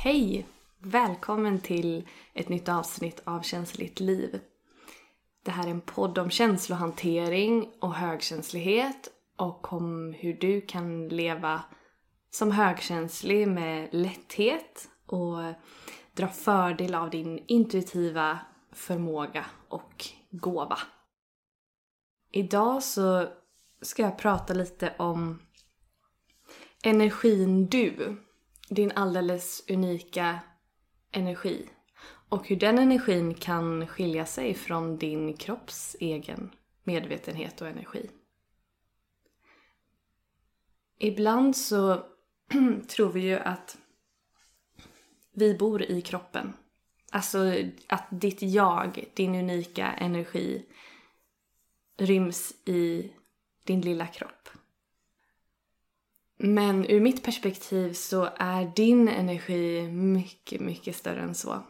Hej! Välkommen till ett nytt avsnitt av Känsligt liv. Det här är en podd om känslohantering och högkänslighet och om hur du kan leva som högkänslig med lätthet och dra fördel av din intuitiva förmåga och gåva. Idag så ska jag prata lite om energin du. Din alldeles unika energi. Och hur den energin kan skilja sig från din kropps egen medvetenhet och energi. Ibland så tror vi ju att vi bor i kroppen. Alltså att ditt jag, din unika energi ryms i din lilla kropp. Men ur mitt perspektiv så är din energi mycket, mycket större än så.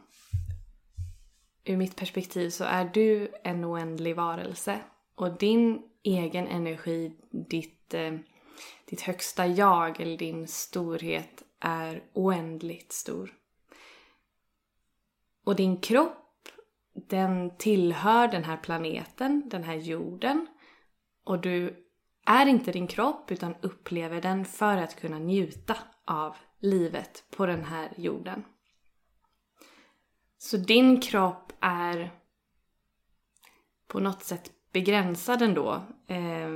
Ur mitt perspektiv så är du en oändlig varelse. Och din egen energi, ditt, eh, ditt högsta jag eller din storhet är oändligt stor. Och din kropp, den tillhör den här planeten, den här jorden. Och du är inte din kropp utan upplever den för att kunna njuta av livet på den här jorden. Så din kropp är på något sätt begränsad ändå eh,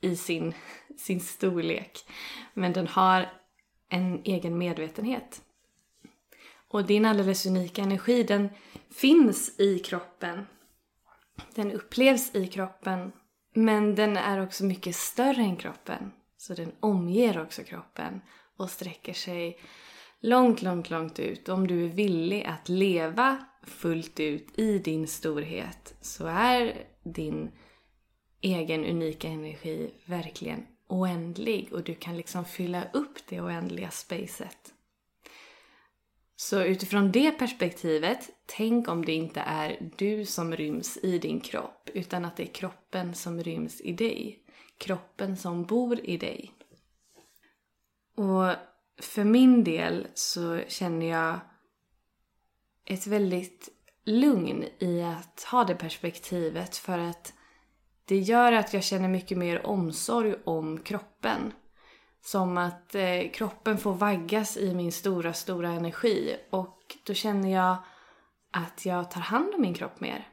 i sin, sin storlek. Men den har en egen medvetenhet. Och din alldeles unika energi den finns i kroppen. Den upplevs i kroppen men den är också mycket större än kroppen. Så den omger också kroppen och sträcker sig långt, långt, långt ut. Om du är villig att leva fullt ut i din storhet så är din egen unika energi verkligen oändlig och du kan liksom fylla upp det oändliga spacet. Så utifrån det perspektivet, tänk om det inte är du som ryms i din kropp utan att det är kroppen som ryms i dig. Kroppen som bor i dig. Och för min del så känner jag ett väldigt lugn i att ha det perspektivet för att det gör att jag känner mycket mer omsorg om kroppen. Som att eh, kroppen får vaggas i min stora, stora energi. Och då känner jag att jag tar hand om min kropp mer.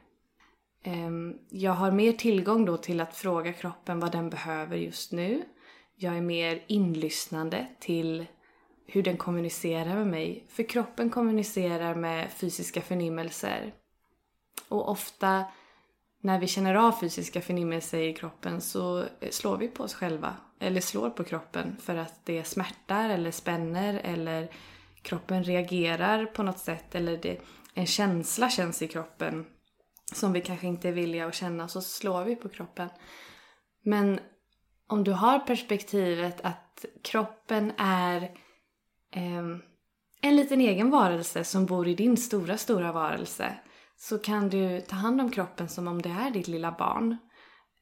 Eh, jag har mer tillgång då till att fråga kroppen vad den behöver just nu. Jag är mer inlyssnande till hur den kommunicerar med mig. För kroppen kommunicerar med fysiska förnimmelser. Och ofta när vi känner av fysiska förnimmelser i kroppen så eh, slår vi på oss själva. Eller slår på kroppen för att det smärtar eller spänner eller kroppen reagerar på något sätt eller det, en känsla känns i kroppen som vi kanske inte är villiga att känna så slår vi på kroppen. Men om du har perspektivet att kroppen är eh, en liten egen varelse som bor i din stora, stora varelse så kan du ta hand om kroppen som om det är ditt lilla barn.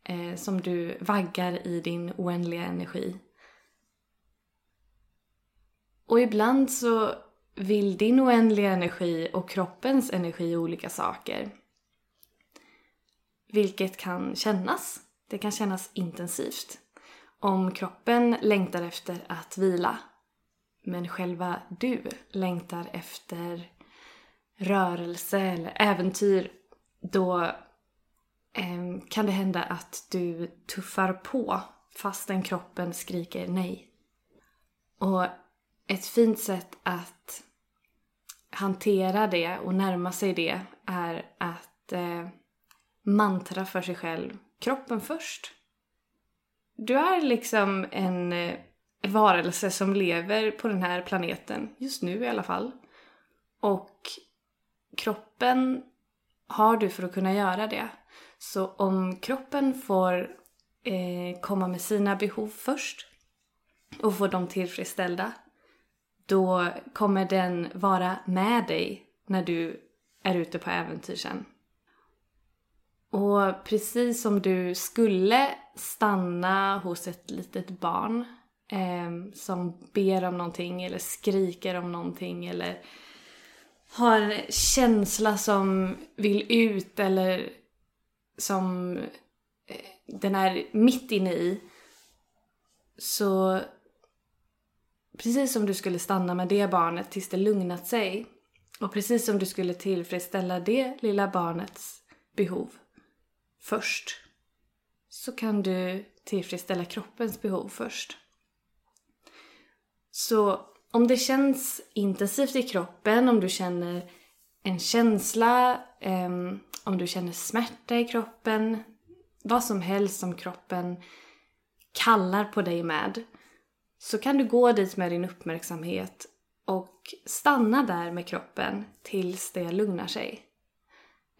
Eh, som du vaggar i din oändliga energi. Och ibland så vill din oändliga energi och kroppens energi olika saker. Vilket kan kännas. Det kan kännas intensivt. Om kroppen längtar efter att vila men själva du längtar efter rörelse eller äventyr då Ehm, kan det hända att du tuffar på fastän kroppen skriker nej. Och ett fint sätt att hantera det och närma sig det är att eh, mantra för sig själv. Kroppen först. Du är liksom en eh, varelse som lever på den här planeten, just nu i alla fall. Och kroppen har du för att kunna göra det. Så om kroppen får eh, komma med sina behov först och få dem tillfredsställda då kommer den vara med dig när du är ute på äventyr sen. Och precis som du skulle stanna hos ett litet barn eh, som ber om någonting eller skriker om någonting eller har en känsla som vill ut eller som eh, den är mitt inne i. Så precis som du skulle stanna med det barnet tills det lugnat sig och precis som du skulle tillfredsställa det lilla barnets behov först så kan du tillfredsställa kroppens behov först. Så om det känns intensivt i kroppen, om du känner en känsla, om du känner smärta i kroppen, vad som helst som kroppen kallar på dig med, så kan du gå dit med din uppmärksamhet och stanna där med kroppen tills det lugnar sig.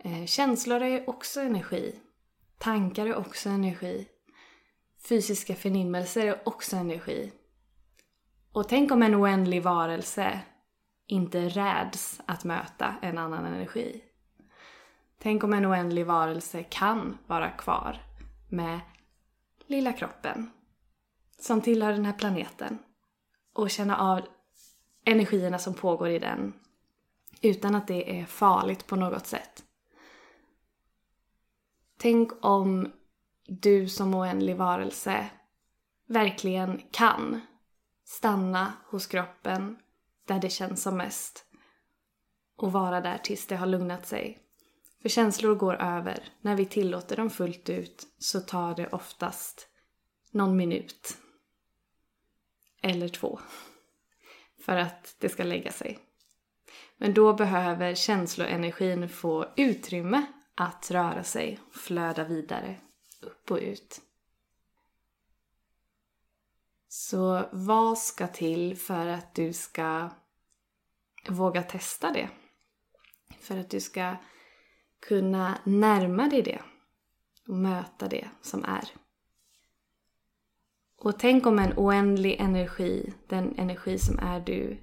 Eh, känslor är också energi. Tankar är också energi. Fysiska förnimmelser är också energi. Och tänk om en oändlig varelse inte räds att möta en annan energi. Tänk om en oändlig varelse kan vara kvar med lilla kroppen som tillhör den här planeten och känna av energierna som pågår i den utan att det är farligt på något sätt. Tänk om du som oändlig varelse verkligen kan stanna hos kroppen där det känns som mest och vara där tills det har lugnat sig. För känslor går över. När vi tillåter dem fullt ut så tar det oftast någon minut. Eller två. För att det ska lägga sig. Men då behöver känsloenergin få utrymme att röra sig, flöda vidare, upp och ut. Så vad ska till för att du ska våga testa det? För att du ska kunna närma dig det och möta det som är. Och tänk om en oändlig energi, den energi som är du,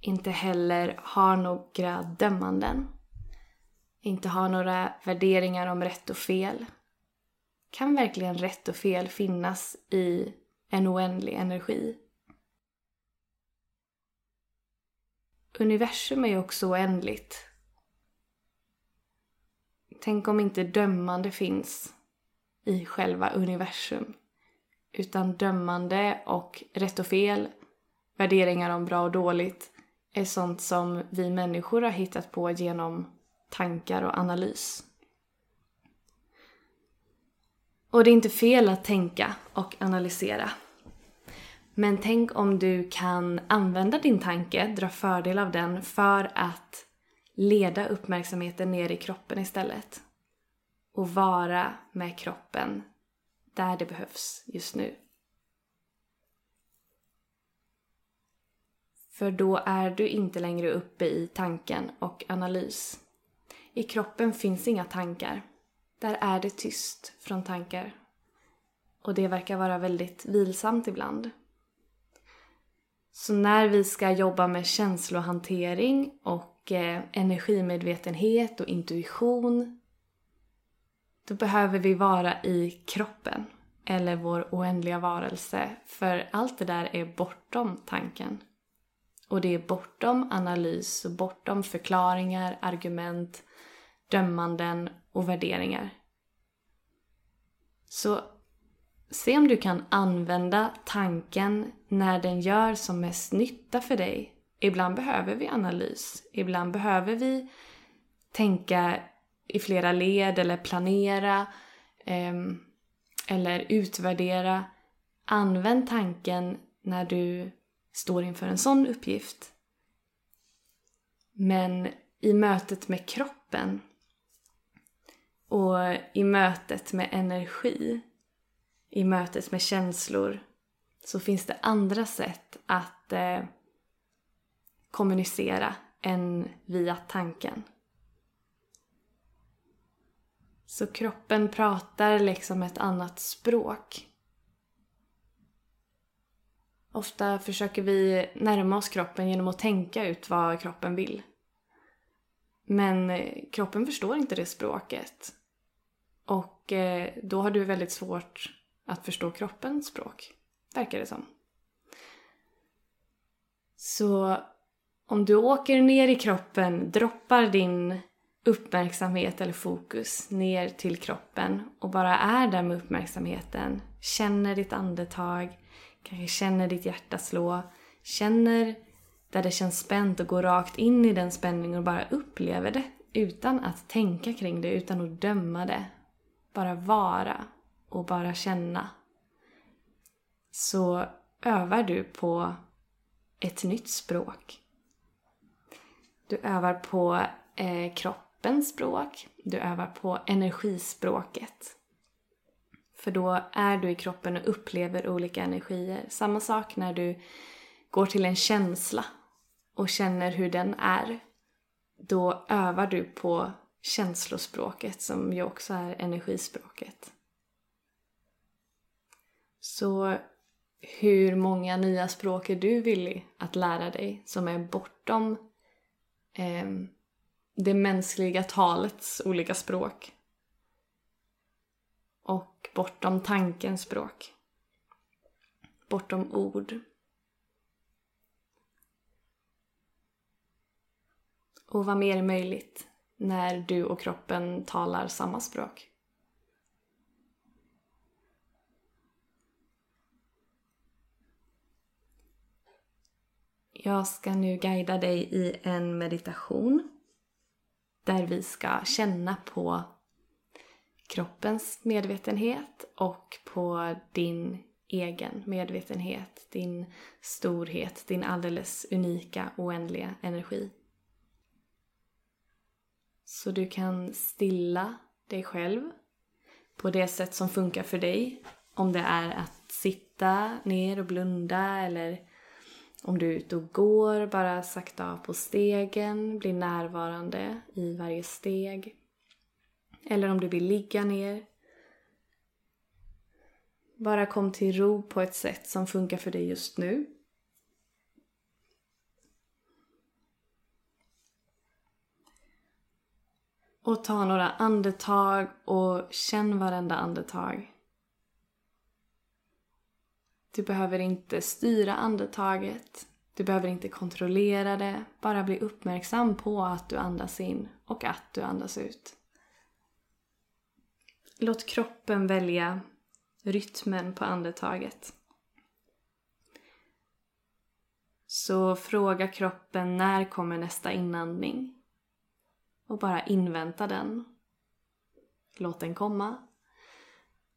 inte heller har några dömanden. Inte har några värderingar om rätt och fel. Kan verkligen rätt och fel finnas i en oändlig energi? Universum är ju också oändligt. Tänk om inte dömande finns i själva universum. Utan dömande och rätt och fel, värderingar om bra och dåligt, är sånt som vi människor har hittat på genom tankar och analys. Och det är inte fel att tänka och analysera. Men tänk om du kan använda din tanke, dra fördel av den för att leda uppmärksamheten ner i kroppen istället. Och vara med kroppen där det behövs just nu. För då är du inte längre uppe i tanken och analys. I kroppen finns inga tankar. Där är det tyst från tankar. Och det verkar vara väldigt vilsamt ibland. Så när vi ska jobba med känslohantering och eh, energimedvetenhet och intuition då behöver vi vara i kroppen eller vår oändliga varelse för allt det där är bortom tanken. Och det är bortom analys och bortom förklaringar, argument, dömanden och värderingar. Så se om du kan använda tanken när den gör som mest nytta för dig. Ibland behöver vi analys. Ibland behöver vi tänka i flera led eller planera eh, eller utvärdera. Använd tanken när du står inför en sån uppgift. Men i mötet med kroppen och i mötet med energi, i mötet med känslor så finns det andra sätt att eh, kommunicera än via tanken. Så kroppen pratar liksom ett annat språk. Ofta försöker vi närma oss kroppen genom att tänka ut vad kroppen vill. Men eh, kroppen förstår inte det språket. Och eh, då har du väldigt svårt att förstå kroppens språk, verkar det som. Så om du åker ner i kroppen, droppar din uppmärksamhet eller fokus ner till kroppen och bara är där med uppmärksamheten. Känner ditt andetag, kanske känner ditt hjärta slå, känner där det känns spänt och går rakt in i den spänningen och bara upplever det utan att tänka kring det, utan att döma det. Bara vara och bara känna. Så övar du på ett nytt språk. Du övar på eh, kroppens språk. Du övar på energispråket. För då är du i kroppen och upplever olika energier. Samma sak när du går till en känsla och känner hur den är. Då övar du på känslospråket som ju också är energispråket. Så hur många nya språk är du villig att lära dig som är bortom eh, det mänskliga talets olika språk? Och bortom tankens språk. Bortom ord. Och vad mer är möjligt när du och kroppen talar samma språk? Jag ska nu guida dig i en meditation där vi ska känna på kroppens medvetenhet och på din egen medvetenhet, din storhet, din alldeles unika, oändliga energi. Så du kan stilla dig själv på det sätt som funkar för dig. Om det är att sitta ner och blunda eller om du är ute och går, bara sakta av på stegen, bli närvarande i varje steg. Eller om du vill ligga ner. Bara kom till ro på ett sätt som funkar för dig just nu. Och ta några andetag och känn varenda andetag. Du behöver inte styra andetaget. Du behöver inte kontrollera det. Bara bli uppmärksam på att du andas in och att du andas ut. Låt kroppen välja rytmen på andetaget. Så fråga kroppen när kommer nästa inandning? Och bara invänta den. Låt den komma.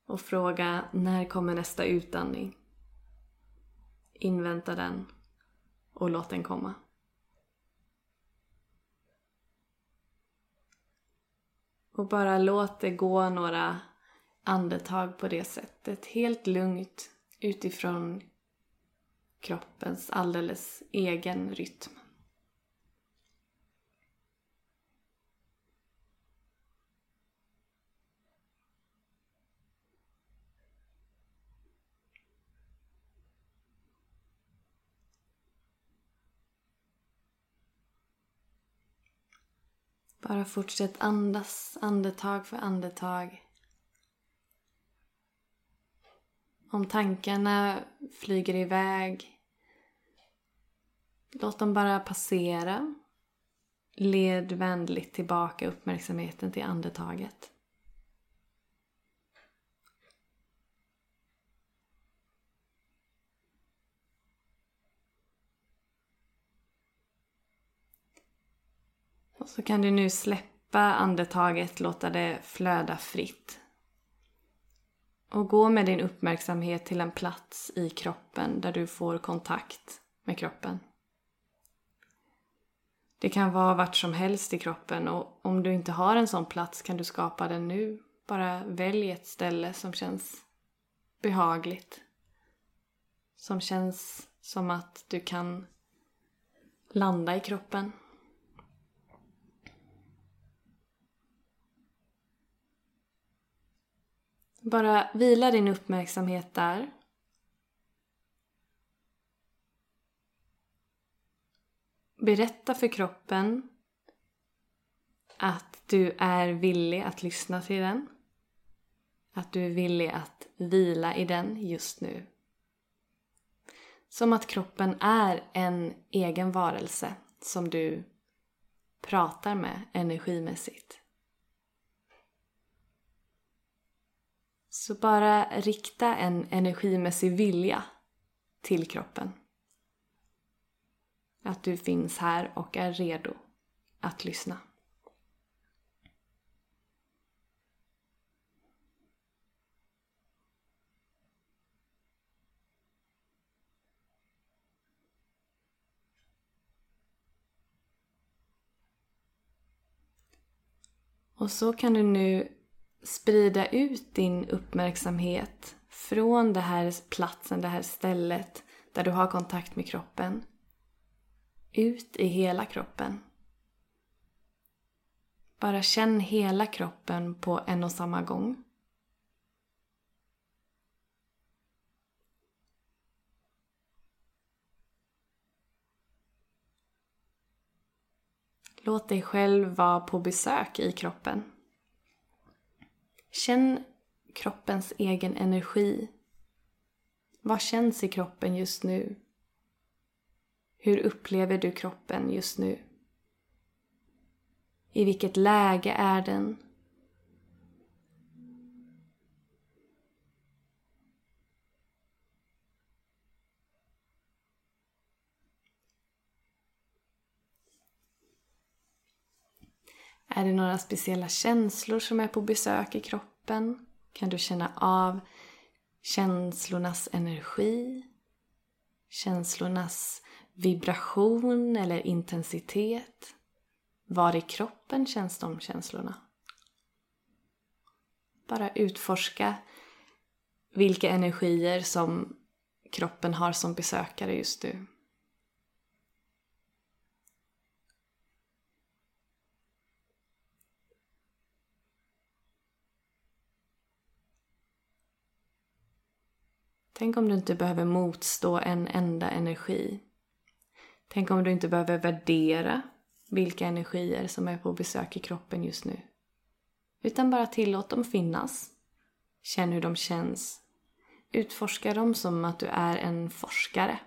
Och fråga när kommer nästa utandning? Invänta den och låt den komma. Och bara låt det gå några andetag på det sättet. Helt lugnt utifrån kroppens alldeles egen rytm. Bara fortsätt andas andetag för andetag. Om tankarna flyger iväg, låt dem bara passera. Led vänligt tillbaka uppmärksamheten till andetaget. Och så kan du nu släppa andetaget, låta det flöda fritt. Och gå med din uppmärksamhet till en plats i kroppen där du får kontakt med kroppen. Det kan vara vart som helst i kroppen och om du inte har en sån plats kan du skapa den nu. Bara välj ett ställe som känns behagligt. Som känns som att du kan landa i kroppen. Bara vila din uppmärksamhet där. Berätta för kroppen att du är villig att lyssna till den. Att du är villig att vila i den just nu. Som att kroppen är en egen varelse som du pratar med energimässigt. Så bara rikta en energimässig vilja till kroppen. Att du finns här och är redo att lyssna. Och så kan du nu sprida ut din uppmärksamhet från den här platsen, det här stället där du har kontakt med kroppen ut i hela kroppen. Bara känn hela kroppen på en och samma gång. Låt dig själv vara på besök i kroppen. Känn kroppens egen energi. Vad känns i kroppen just nu? Hur upplever du kroppen just nu? I vilket läge är den? Är det några speciella känslor som är på besök i kroppen? Kan du känna av känslornas energi? Känslornas vibration eller intensitet? Var i kroppen känns de känslorna? Bara utforska vilka energier som kroppen har som besökare just nu. Tänk om du inte behöver motstå en enda energi. Tänk om du inte behöver värdera vilka energier som är på besök i kroppen just nu. Utan bara tillåt dem finnas. Känn hur de känns. Utforska dem som att du är en forskare.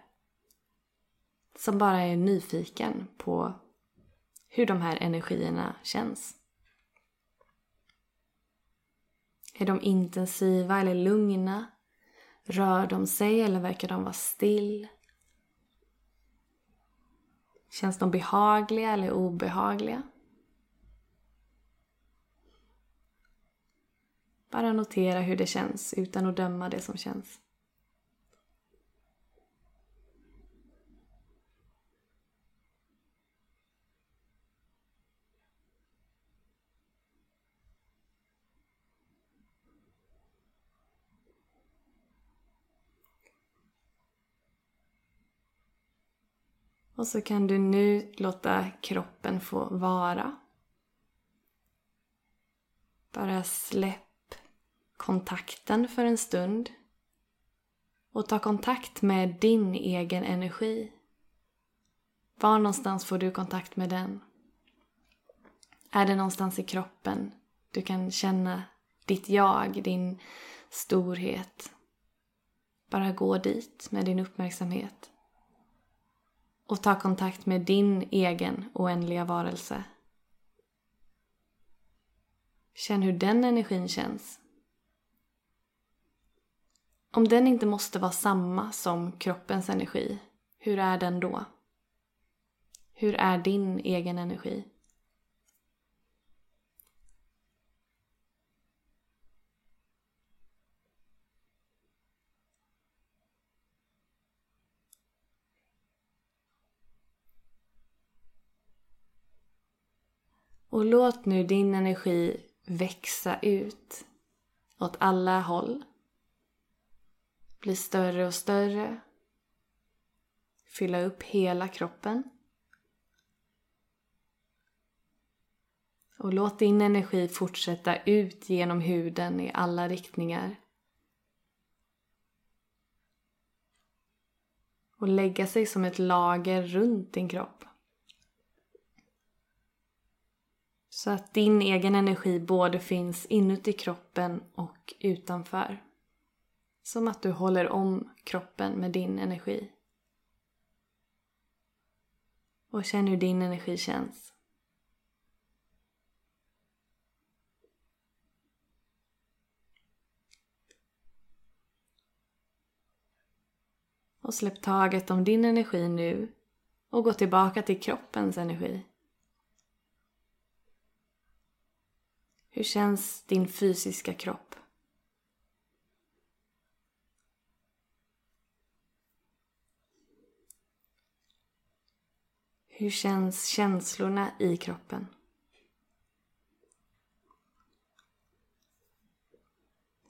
Som bara är nyfiken på hur de här energierna känns. Är de intensiva eller lugna? Rör de sig eller verkar de vara still? Känns de behagliga eller obehagliga? Bara notera hur det känns utan att döma det som känns. Och så kan du nu låta kroppen få vara. Bara släpp kontakten för en stund. Och ta kontakt med din egen energi. Var någonstans får du kontakt med den? Är det någonstans i kroppen du kan känna ditt jag, din storhet? Bara gå dit med din uppmärksamhet och ta kontakt med din egen oändliga varelse. Känn hur den energin känns. Om den inte måste vara samma som kroppens energi, hur är den då? Hur är din egen energi? Och låt nu din energi växa ut åt alla håll. Bli större och större. Fylla upp hela kroppen. Och låt din energi fortsätta ut genom huden i alla riktningar. Och lägga sig som ett lager runt din kropp. Så att din egen energi både finns inuti kroppen och utanför. Som att du håller om kroppen med din energi. Och känn hur din energi känns. Och släpp taget om din energi nu och gå tillbaka till kroppens energi. Hur känns din fysiska kropp? Hur känns känslorna i kroppen?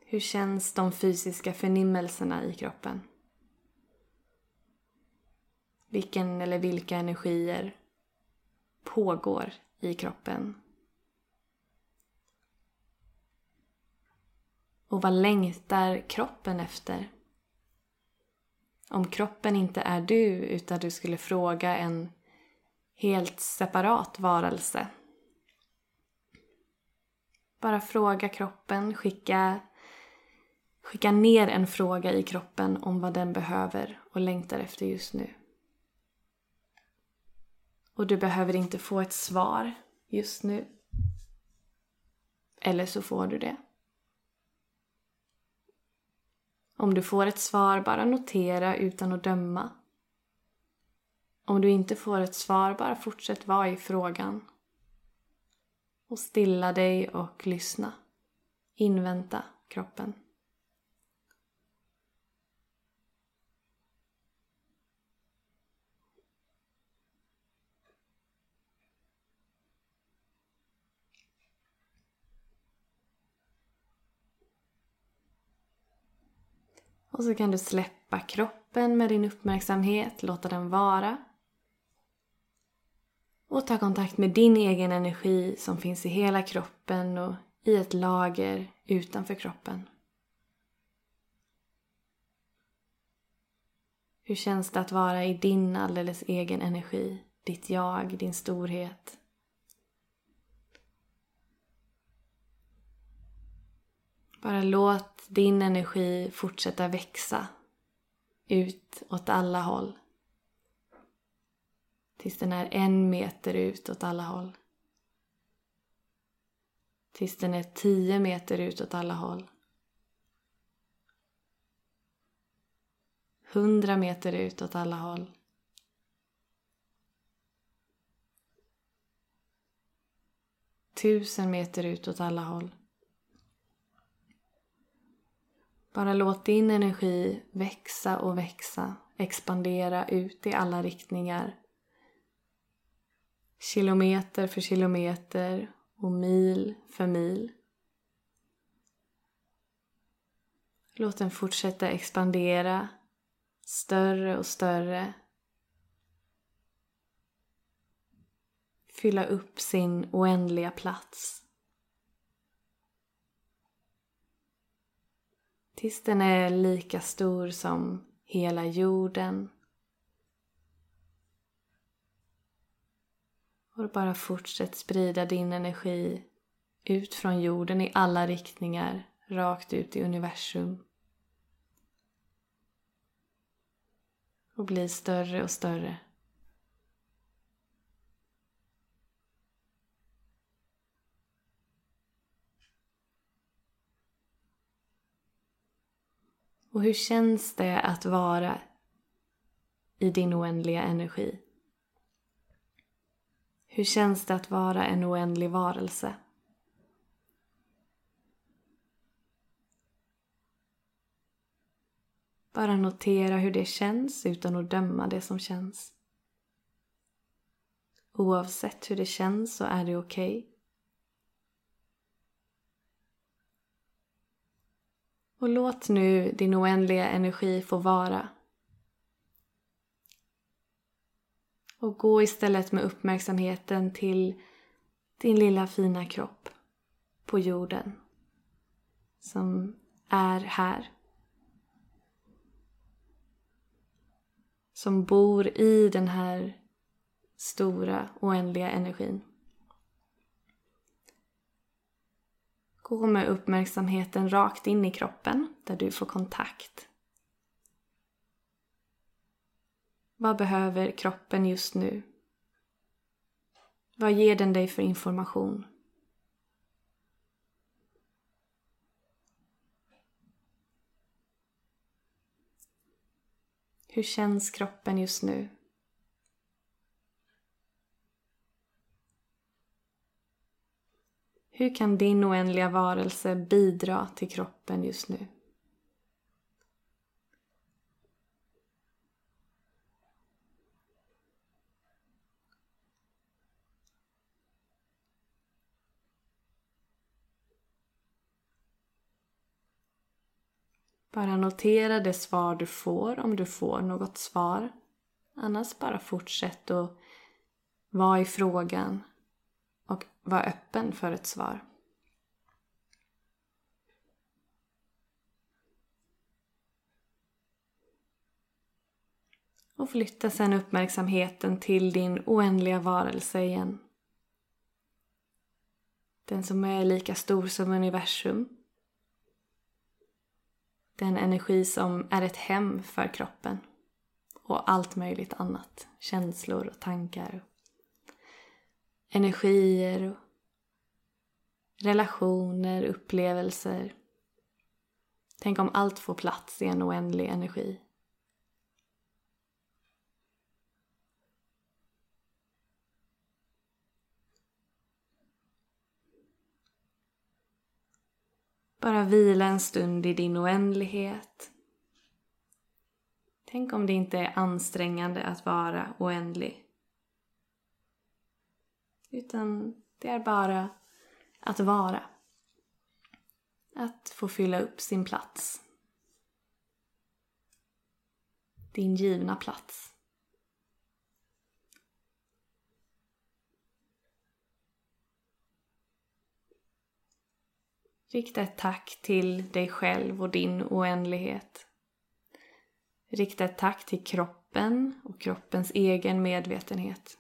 Hur känns de fysiska förnimmelserna i kroppen? Vilken eller vilka energier pågår i kroppen? Och vad längtar kroppen efter? Om kroppen inte är du utan du skulle fråga en helt separat varelse. Bara fråga kroppen, skicka, skicka ner en fråga i kroppen om vad den behöver och längtar efter just nu. Och du behöver inte få ett svar just nu. Eller så får du det. Om du får ett svar, bara notera utan att döma. Om du inte får ett svar, bara fortsätt vara i frågan. Och stilla dig och lyssna. Invänta kroppen. Och så kan du släppa kroppen med din uppmärksamhet, låta den vara. Och ta kontakt med din egen energi som finns i hela kroppen och i ett lager utanför kroppen. Hur känns det att vara i din alldeles egen energi? Ditt jag, din storhet. Bara låt din energi fortsätta växa ut åt alla håll. Tills den är en meter ut åt alla håll. Tills den är tio meter ut åt alla håll. Hundra meter ut åt alla håll. Tusen meter ut åt alla håll. Bara låt din energi växa och växa, expandera ut i alla riktningar. Kilometer för kilometer och mil för mil. Låt den fortsätta expandera, större och större. Fylla upp sin oändliga plats. Tills den är lika stor som hela jorden. Och bara fortsätt sprida din energi ut från jorden i alla riktningar, rakt ut i universum. Och bli större och större. Och hur känns det att vara i din oändliga energi? Hur känns det att vara en oändlig varelse? Bara notera hur det känns utan att döma det som känns. Oavsett hur det känns så är det okej. Okay. Och låt nu din oändliga energi få vara. Och gå istället med uppmärksamheten till din lilla fina kropp på jorden som är här. Som bor i den här stora oändliga energin. Gå med uppmärksamheten rakt in i kroppen där du får kontakt. Vad behöver kroppen just nu? Vad ger den dig för information? Hur känns kroppen just nu? Hur kan din oändliga varelse bidra till kroppen just nu? Bara notera det svar du får om du får något svar. Annars bara fortsätt att vara i frågan och var öppen för ett svar. Och flytta sedan uppmärksamheten till din oändliga varelse igen. Den som är lika stor som universum. Den energi som är ett hem för kroppen. Och allt möjligt annat. Känslor och tankar energier, relationer, upplevelser. Tänk om allt får plats i en oändlig energi. Bara vila en stund i din oändlighet. Tänk om det inte är ansträngande att vara oändlig. Utan det är bara att vara. Att få fylla upp sin plats. Din givna plats. Rikta ett tack till dig själv och din oändlighet. Rikta ett tack till kroppen och kroppens egen medvetenhet.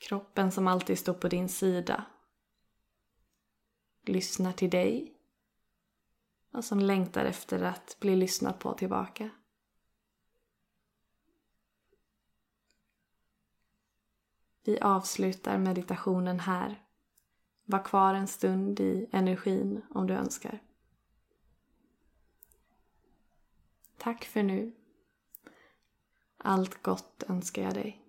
Kroppen som alltid står på din sida. Lyssnar till dig. Och som längtar efter att bli lyssnad på tillbaka. Vi avslutar meditationen här. Var kvar en stund i energin om du önskar. Tack för nu. Allt gott önskar jag dig.